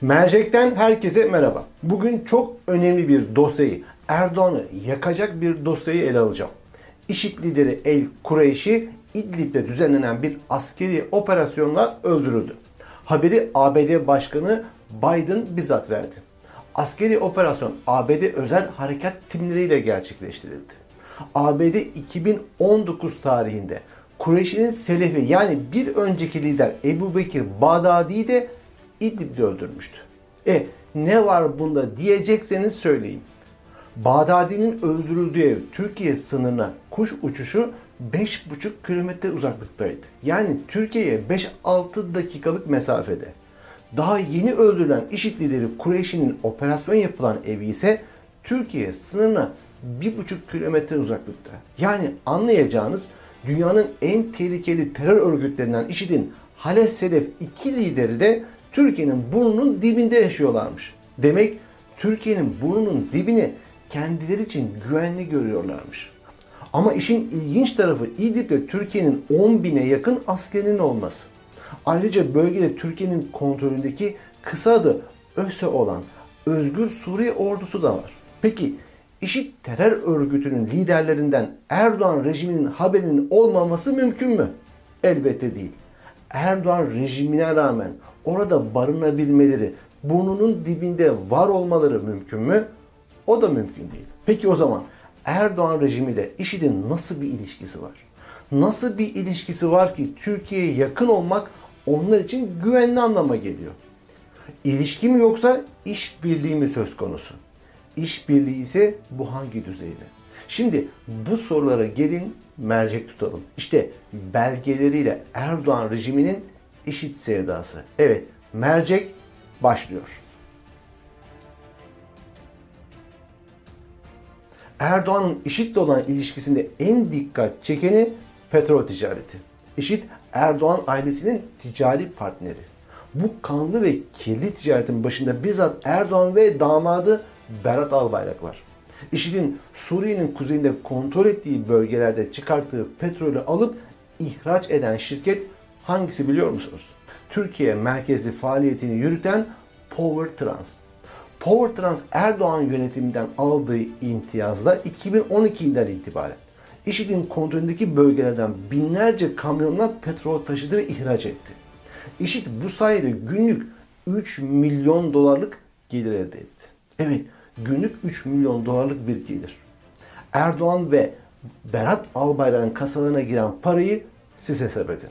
Mercek'ten herkese merhaba. Bugün çok önemli bir dosyayı, Erdoğan'ı yakacak bir dosyayı ele alacağım. İşit lideri El Kureyşi İdlib'de düzenlenen bir askeri operasyonla öldürüldü. Haberi ABD Başkanı Biden bizzat verdi. Askeri operasyon ABD özel harekat timleriyle gerçekleştirildi. ABD 2019 tarihinde Kureyşi'nin Selefi yani bir önceki lider Ebu Bekir Bağdadi'yi de İdlib'de öldürmüştü. E ne var bunda diyecekseniz söyleyeyim. Bağdadi'nin öldürüldüğü ev Türkiye sınırına kuş uçuşu 5,5 kilometre uzaklıktaydı. Yani Türkiye'ye 5-6 dakikalık mesafede. Daha yeni öldürülen IŞİD lideri Kureyşi'nin operasyon yapılan evi ise Türkiye sınırına 1,5 kilometre uzaklıkta. Yani anlayacağınız dünyanın en tehlikeli terör örgütlerinden IŞİD'in Halef Sedef iki lideri de Türkiye'nin burnunun dibinde yaşıyorlarmış. Demek Türkiye'nin burnunun dibini kendileri için güvenli görüyorlarmış. Ama işin ilginç tarafı İdlib'de Türkiye'nin 10 bine yakın askerinin olması. Ayrıca bölgede Türkiye'nin kontrolündeki kısa adı ÖSE olan Özgür Suriye Ordusu da var. Peki IŞİD terör örgütünün liderlerinden Erdoğan rejiminin haberinin olmaması mümkün mü? Elbette değil. Erdoğan rejimine rağmen orada barınabilmeleri, burnunun dibinde var olmaları mümkün mü? O da mümkün değil. Peki o zaman Erdoğan rejimiyle IŞİD'in nasıl bir ilişkisi var? Nasıl bir ilişkisi var ki Türkiye'ye yakın olmak onlar için güvenli anlama geliyor? İlişki mi yoksa işbirliği mi söz konusu? İşbirliği ise bu hangi düzeyde? Şimdi bu sorulara gelin mercek tutalım. İşte belgeleriyle Erdoğan rejiminin işit sevdası. Evet mercek başlıyor. Erdoğan'ın IŞİD'le olan ilişkisinde en dikkat çekeni petrol ticareti. IŞİD Erdoğan ailesinin ticari partneri. Bu kanlı ve kirli ticaretin başında bizzat Erdoğan ve damadı Berat Albayrak var. IŞİD'in Suriye'nin kuzeyinde kontrol ettiği bölgelerde çıkarttığı petrolü alıp ihraç eden şirket hangisi biliyor musunuz? Türkiye merkezli faaliyetini yürüten Power Trans. Power Trans Erdoğan yönetiminden aldığı imtiyazla 2012'den itibaren IŞİD'in kontrolündeki bölgelerden binlerce kamyonla petrol taşıdı ve ihraç etti. IŞİD bu sayede günlük 3 milyon dolarlık gelir elde etti. Evet, günlük 3 milyon dolarlık bir gelir. Erdoğan ve Berat Albayrak'ın kasalarına giren parayı siz hesap edin.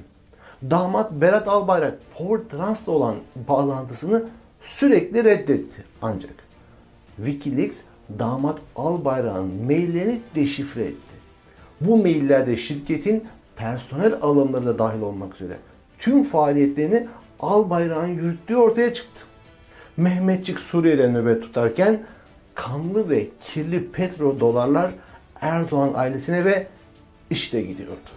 Damat Berat Albayrak Power Trans'la olan bağlantısını sürekli reddetti. Ancak Wikileaks damat Albayrak'ın maillerini deşifre etti. Bu maillerde şirketin personel alımları da dahil olmak üzere tüm faaliyetlerini Albayrak'ın yürüttüğü ortaya çıktı. Mehmetçik Suriye'de nöbet tutarken kanlı ve kirli petro dolarlar Erdoğan ailesine ve işte gidiyordu.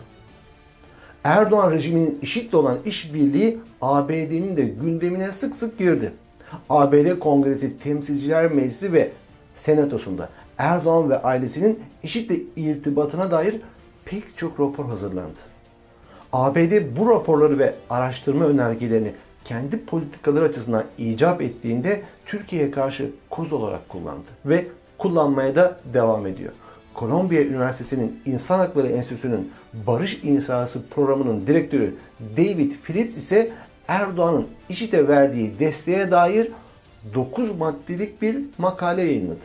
Erdoğan rejiminin IŞİD'le olan işbirliği ABD'nin de gündemine sık sık girdi. ABD Kongresi Temsilciler Meclisi ve Senatosu'nda Erdoğan ve ailesinin IŞİD'le irtibatına dair pek çok rapor hazırlandı. ABD bu raporları ve araştırma önergelerini kendi politikaları açısından icap ettiğinde Türkiye'ye karşı koz olarak kullandı ve kullanmaya da devam ediyor. Kolombiya Üniversitesi'nin İnsan Hakları Enstitüsü'nün Barış İnsası programının direktörü David Phillips ise Erdoğan'ın IŞİD'e verdiği desteğe dair 9 maddelik bir makale yayınladı.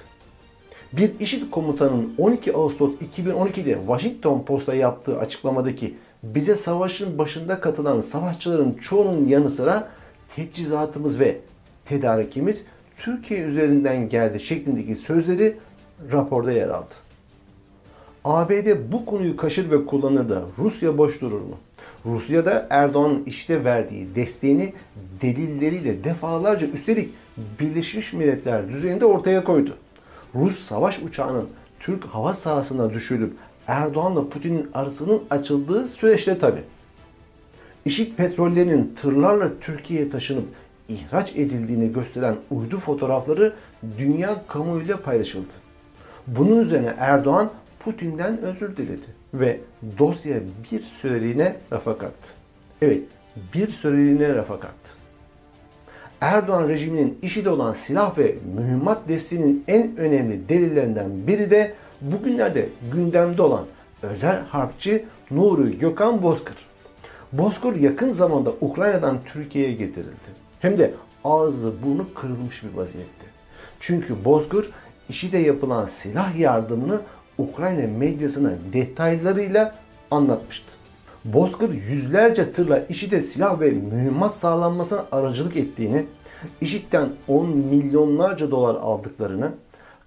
Bir IŞİD komutanının 12 Ağustos 2012'de Washington Post'a yaptığı açıklamadaki bize savaşın başında katılan savaşçıların çoğunun yanı sıra teçhizatımız ve tedarikimiz Türkiye üzerinden geldi şeklindeki sözleri raporda yer aldı. ABD bu konuyu kaşır ve kullanır da Rusya boş durur mu? Rusya da Erdoğan'ın işte verdiği desteğini delilleriyle defalarca üstelik Birleşmiş Milletler düzeyinde ortaya koydu. Rus savaş uçağının Türk hava sahasına düşürülüp Erdoğan'la Putin'in arasının açıldığı süreçte tabi. İşit petrollerinin tırlarla Türkiye'ye taşınıp ihraç edildiğini gösteren uydu fotoğrafları dünya kamuoyuyla paylaşıldı. Bunun üzerine Erdoğan Putin'den özür diledi ve dosya bir süreliğine rafa kalktı. Evet, bir süreliğine rafa kalktı. Erdoğan rejiminin işi de olan silah ve mühimmat desteğinin en önemli delillerinden biri de bugünlerde gündemde olan özel harpçı Nuri Gökhan Bozkır. Bozkır yakın zamanda Ukrayna'dan Türkiye'ye getirildi. Hem de ağzı burnu kırılmış bir vaziyette. Çünkü Bozkır işi de yapılan silah yardımını Ukrayna medyasına detaylarıyla anlatmıştı. Bozkır yüzlerce tırla IŞİD'e silah ve mühimmat sağlanmasına aracılık ettiğini, IŞİD'den 10 milyonlarca dolar aldıklarını,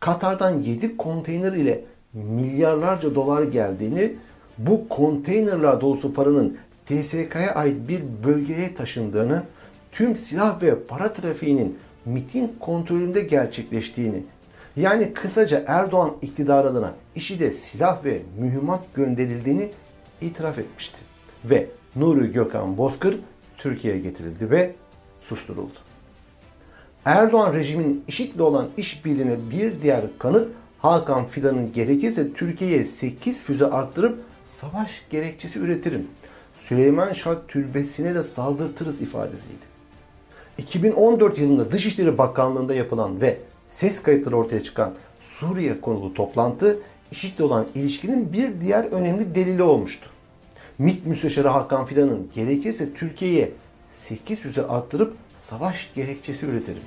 Katar'dan 7 konteyner ile milyarlarca dolar geldiğini, bu konteynerler dolusu paranın TSK'ya ait bir bölgeye taşındığını, tüm silah ve para trafiğinin MIT'in kontrolünde gerçekleştiğini, yani kısaca Erdoğan iktidar adına IŞİD'e silah ve mühimmat gönderildiğini itiraf etmişti. Ve Nuri Gökhan Bozkır Türkiye'ye getirildi ve susturuldu. Erdoğan rejiminin IŞİD'le olan işbirliğine bir diğer kanıt Hakan Fidan'ın gerekirse Türkiye'ye 8 füze arttırıp savaş gerekçesi üretirim. Süleyman Şah türbesine de saldırtırız ifadesiydi. 2014 yılında Dışişleri Bakanlığı'nda yapılan ve ses kayıtları ortaya çıkan Suriye konulu toplantı IŞİD'le olan ilişkinin bir diğer önemli delili olmuştu. MİT Müsteşarı Hakan Fidan'ın gerekirse Türkiye'ye 8 füze arttırıp savaş gerekçesi üretirim.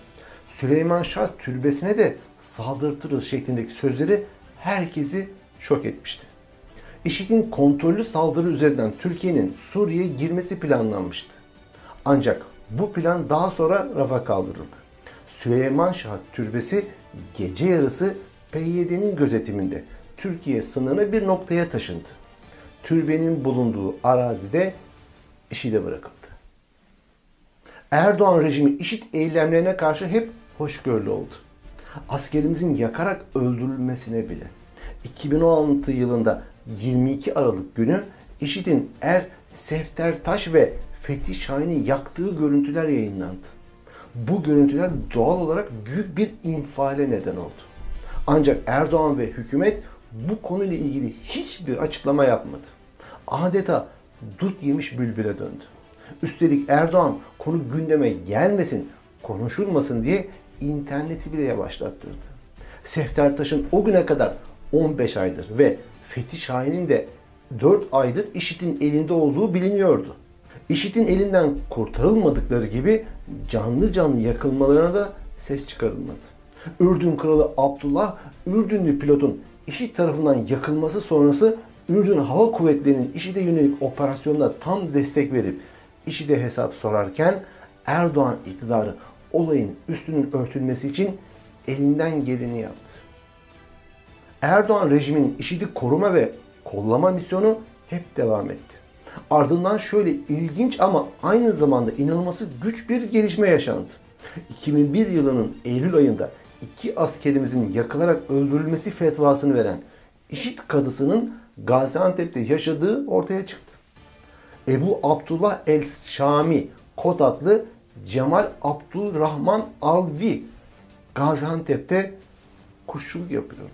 Süleyman Şah türbesine de saldırtırız şeklindeki sözleri herkesi şok etmişti. IŞİD'in kontrollü saldırı üzerinden Türkiye'nin Suriye'ye girmesi planlanmıştı. Ancak bu plan daha sonra rafa kaldırıldı. Süleyman Şah Türbesi gece yarısı PYD'nin gözetiminde Türkiye sınırına bir noktaya taşındı. Türbenin bulunduğu arazide IŞİD'e bırakıldı. Erdoğan rejimi IŞİD eylemlerine karşı hep hoşgörülü oldu. Askerimizin yakarak öldürülmesine bile 2016 yılında 22 Aralık günü IŞİD'in Er Sefter Taş ve Fethi Şahin'i yaktığı görüntüler yayınlandı. Bu görüntüler doğal olarak büyük bir infiale neden oldu. Ancak Erdoğan ve hükümet bu konuyla ilgili hiçbir açıklama yapmadı. Adeta dut yemiş bülbüle döndü. Üstelik Erdoğan konu gündeme gelmesin, konuşulmasın diye interneti bile yavaşlattırdı. Sefter Taş'ın o güne kadar 15 aydır ve Fethi Şahin'in de 4 aydır IŞİD'in elinde olduğu biliniyordu. IŞİD'in elinden kurtarılmadıkları gibi canlı canlı yakılmalarına da ses çıkarılmadı. Ürdün Kralı Abdullah, Ürdünlü pilotun IŞİD tarafından yakılması sonrası Ürdün Hava Kuvvetleri'nin IŞİD'e yönelik operasyonuna tam destek verip IŞİD'e hesap sorarken Erdoğan iktidarı olayın üstünün örtülmesi için elinden geleni yaptı. Erdoğan rejiminin IŞİD'i koruma ve kollama misyonu hep devam etti. Ardından şöyle ilginç ama aynı zamanda inanılması güç bir gelişme yaşandı. 2001 yılının Eylül ayında iki askerimizin yakılarak öldürülmesi fetvasını veren IŞİD kadısının Gaziantep'te yaşadığı ortaya çıktı. Ebu Abdullah el-Şami kod adlı Cemal Abdülrahman Alvi Gaziantep'te kuşçuluk yapıyordu.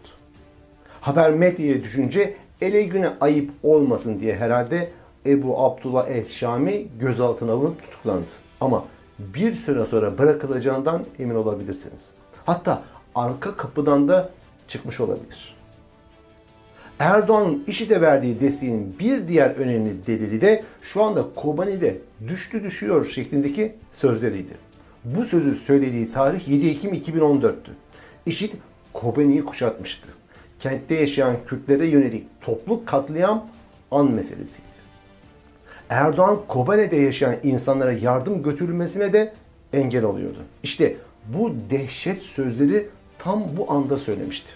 Haber medyaya düşünce ele güne ayıp olmasın diye herhalde Ebu Abdullah el-Şami gözaltına alınıp tutuklandı. Ama bir süre sonra bırakılacağından emin olabilirsiniz. Hatta arka kapıdan da çıkmış olabilir. Erdoğan'ın IŞİD'e verdiği desteğin bir diğer önemli delili de şu anda Kobani'de düştü düşüyor şeklindeki sözleriydi. Bu sözü söylediği tarih 7 Ekim 2014'tü. IŞİD Kobani'yi kuşatmıştı. Kentte yaşayan Kürtlere yönelik toplu katliam an meselesiydi. Erdoğan Kobane'de yaşayan insanlara yardım götürülmesine de engel oluyordu. İşte bu dehşet sözleri tam bu anda söylemişti.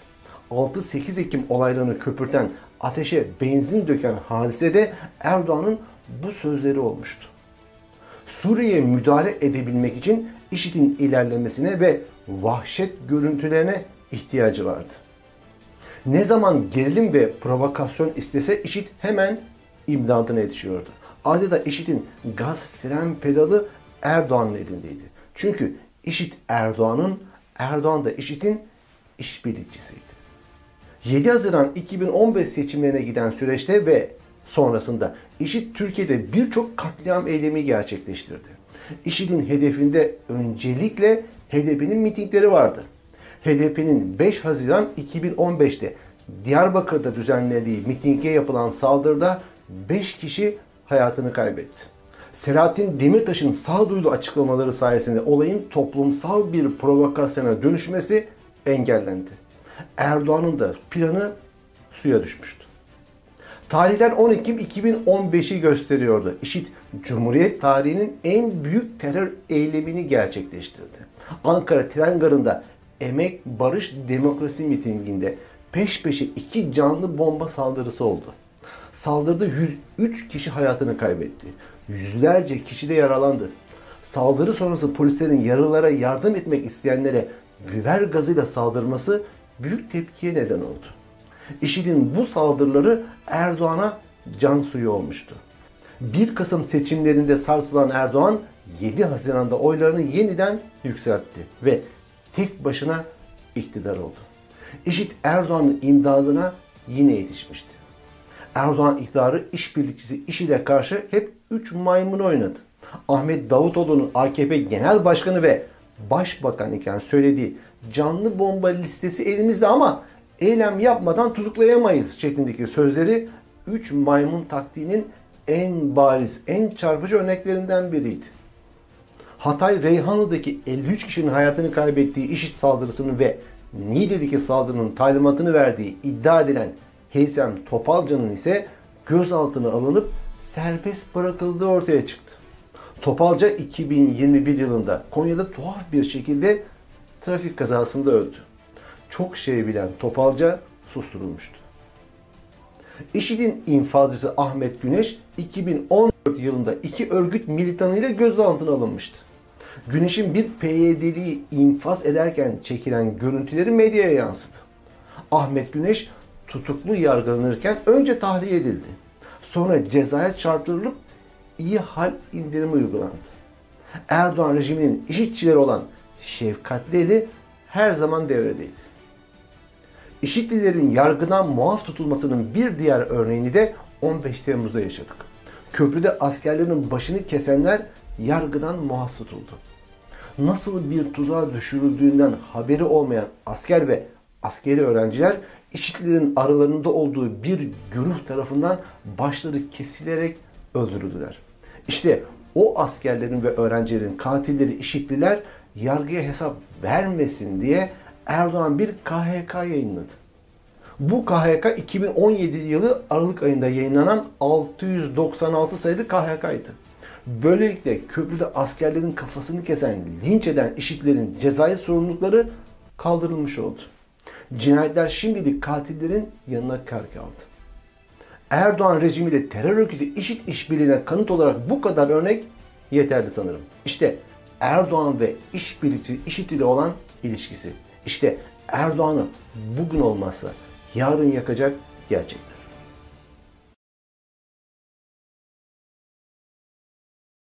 6-8 Ekim olaylarını köpürten, ateşe benzin döken hadisede Erdoğan'ın bu sözleri olmuştu. Suriye'ye müdahale edebilmek için IŞİD'in ilerlemesine ve vahşet görüntülerine ihtiyacı vardı. Ne zaman gerilim ve provokasyon istese IŞİD hemen imdadına yetişiyordu. Adeta IŞİD'in gaz fren pedalı Erdoğan'ın elindeydi. Çünkü IŞİD Erdoğan'ın, Erdoğan da IŞİD'in işbirlikçisiydi. 7 Haziran 2015 seçimlerine giden süreçte ve sonrasında IŞİD Türkiye'de birçok katliam eylemi gerçekleştirdi. IŞİD'in hedefinde öncelikle HDP'nin mitingleri vardı. HDP'nin 5 Haziran 2015'te Diyarbakır'da düzenlediği mitinge yapılan saldırıda 5 kişi hayatını kaybetti. Selahattin Demirtaş'ın sağduyulu açıklamaları sayesinde olayın toplumsal bir provokasyona dönüşmesi engellendi. Erdoğan'ın da planı suya düşmüştü. Tarihler 10 Ekim 2015'i gösteriyordu. İşit Cumhuriyet tarihinin en büyük terör eylemini gerçekleştirdi. Ankara Tren Garı'nda Emek, Barış, Demokrasi mitinginde peş peşe iki canlı bomba saldırısı oldu. Saldırıda 103 kişi hayatını kaybetti. Yüzlerce kişi de yaralandı. Saldırı sonrası polislerin yaralılara yardım etmek isteyenlere biber gazıyla saldırması büyük tepkiye neden oldu. IŞİD'in bu saldırıları Erdoğan'a can suyu olmuştu. 1 Kasım seçimlerinde sarsılan Erdoğan 7 Haziran'da oylarını yeniden yükseltti ve tek başına iktidar oldu. IŞİD Erdoğan'ın imdadına yine yetişmişti. Erdoğan iktidarı işbirlikçisi IŞİD'e karşı hep 3 maymun oynadı. Ahmet Davutoğlu'nun AKP Genel Başkanı ve Başbakan iken söylediği canlı bomba listesi elimizde ama eylem yapmadan tutuklayamayız şeklindeki sözleri 3 maymun taktiğinin en bariz, en çarpıcı örneklerinden biriydi. Hatay Reyhanlı'daki 53 kişinin hayatını kaybettiği IŞİD saldırısının ve Niğde'deki saldırının talimatını verdiği iddia edilen Heysem Topalca'nın ise gözaltına alınıp serbest bırakıldığı ortaya çıktı. Topalca 2021 yılında Konya'da tuhaf bir şekilde trafik kazasında öldü. Çok şey bilen Topalca susturulmuştu. IŞİD'in infazcısı Ahmet Güneş 2014 yılında iki örgüt militanıyla gözaltına alınmıştı. Güneş'in bir PYD'liyi infaz ederken çekilen görüntüleri medyaya yansıdı. Ahmet Güneş tutuklu yargılanırken önce tahliye edildi. Sonra cezaya çarptırılıp iyi hal indirimi uygulandı. Erdoğan rejiminin işitçileri olan şefkatli eli her zaman devredeydi. İşitlilerin yargıdan muaf tutulmasının bir diğer örneğini de 15 Temmuz'da yaşadık. Köprüde askerlerin başını kesenler yargıdan muaf tutuldu. Nasıl bir tuzağa düşürüldüğünden haberi olmayan asker ve askeri öğrenciler işitlerin aralarında olduğu bir güruh tarafından başları kesilerek öldürüldüler. İşte o askerlerin ve öğrencilerin katilleri işitliler yargıya hesap vermesin diye Erdoğan bir KHK yayınladı. Bu KHK 2017 yılı Aralık ayında yayınlanan 696 sayılı KHK'ydı. Böylelikle köprüde askerlerin kafasını kesen, linç eden işitlerin cezai sorumlulukları kaldırılmış oldu. Cinayetler şimdilik katillerin yanına kar kaldı. Erdoğan rejimiyle terör örgütü işit işbirliğine kanıt olarak bu kadar örnek yeterli sanırım. İşte Erdoğan ve işbirlikçi IŞİD ile olan ilişkisi. İşte Erdoğan'ı bugün olmazsa yarın yakacak gerçekler.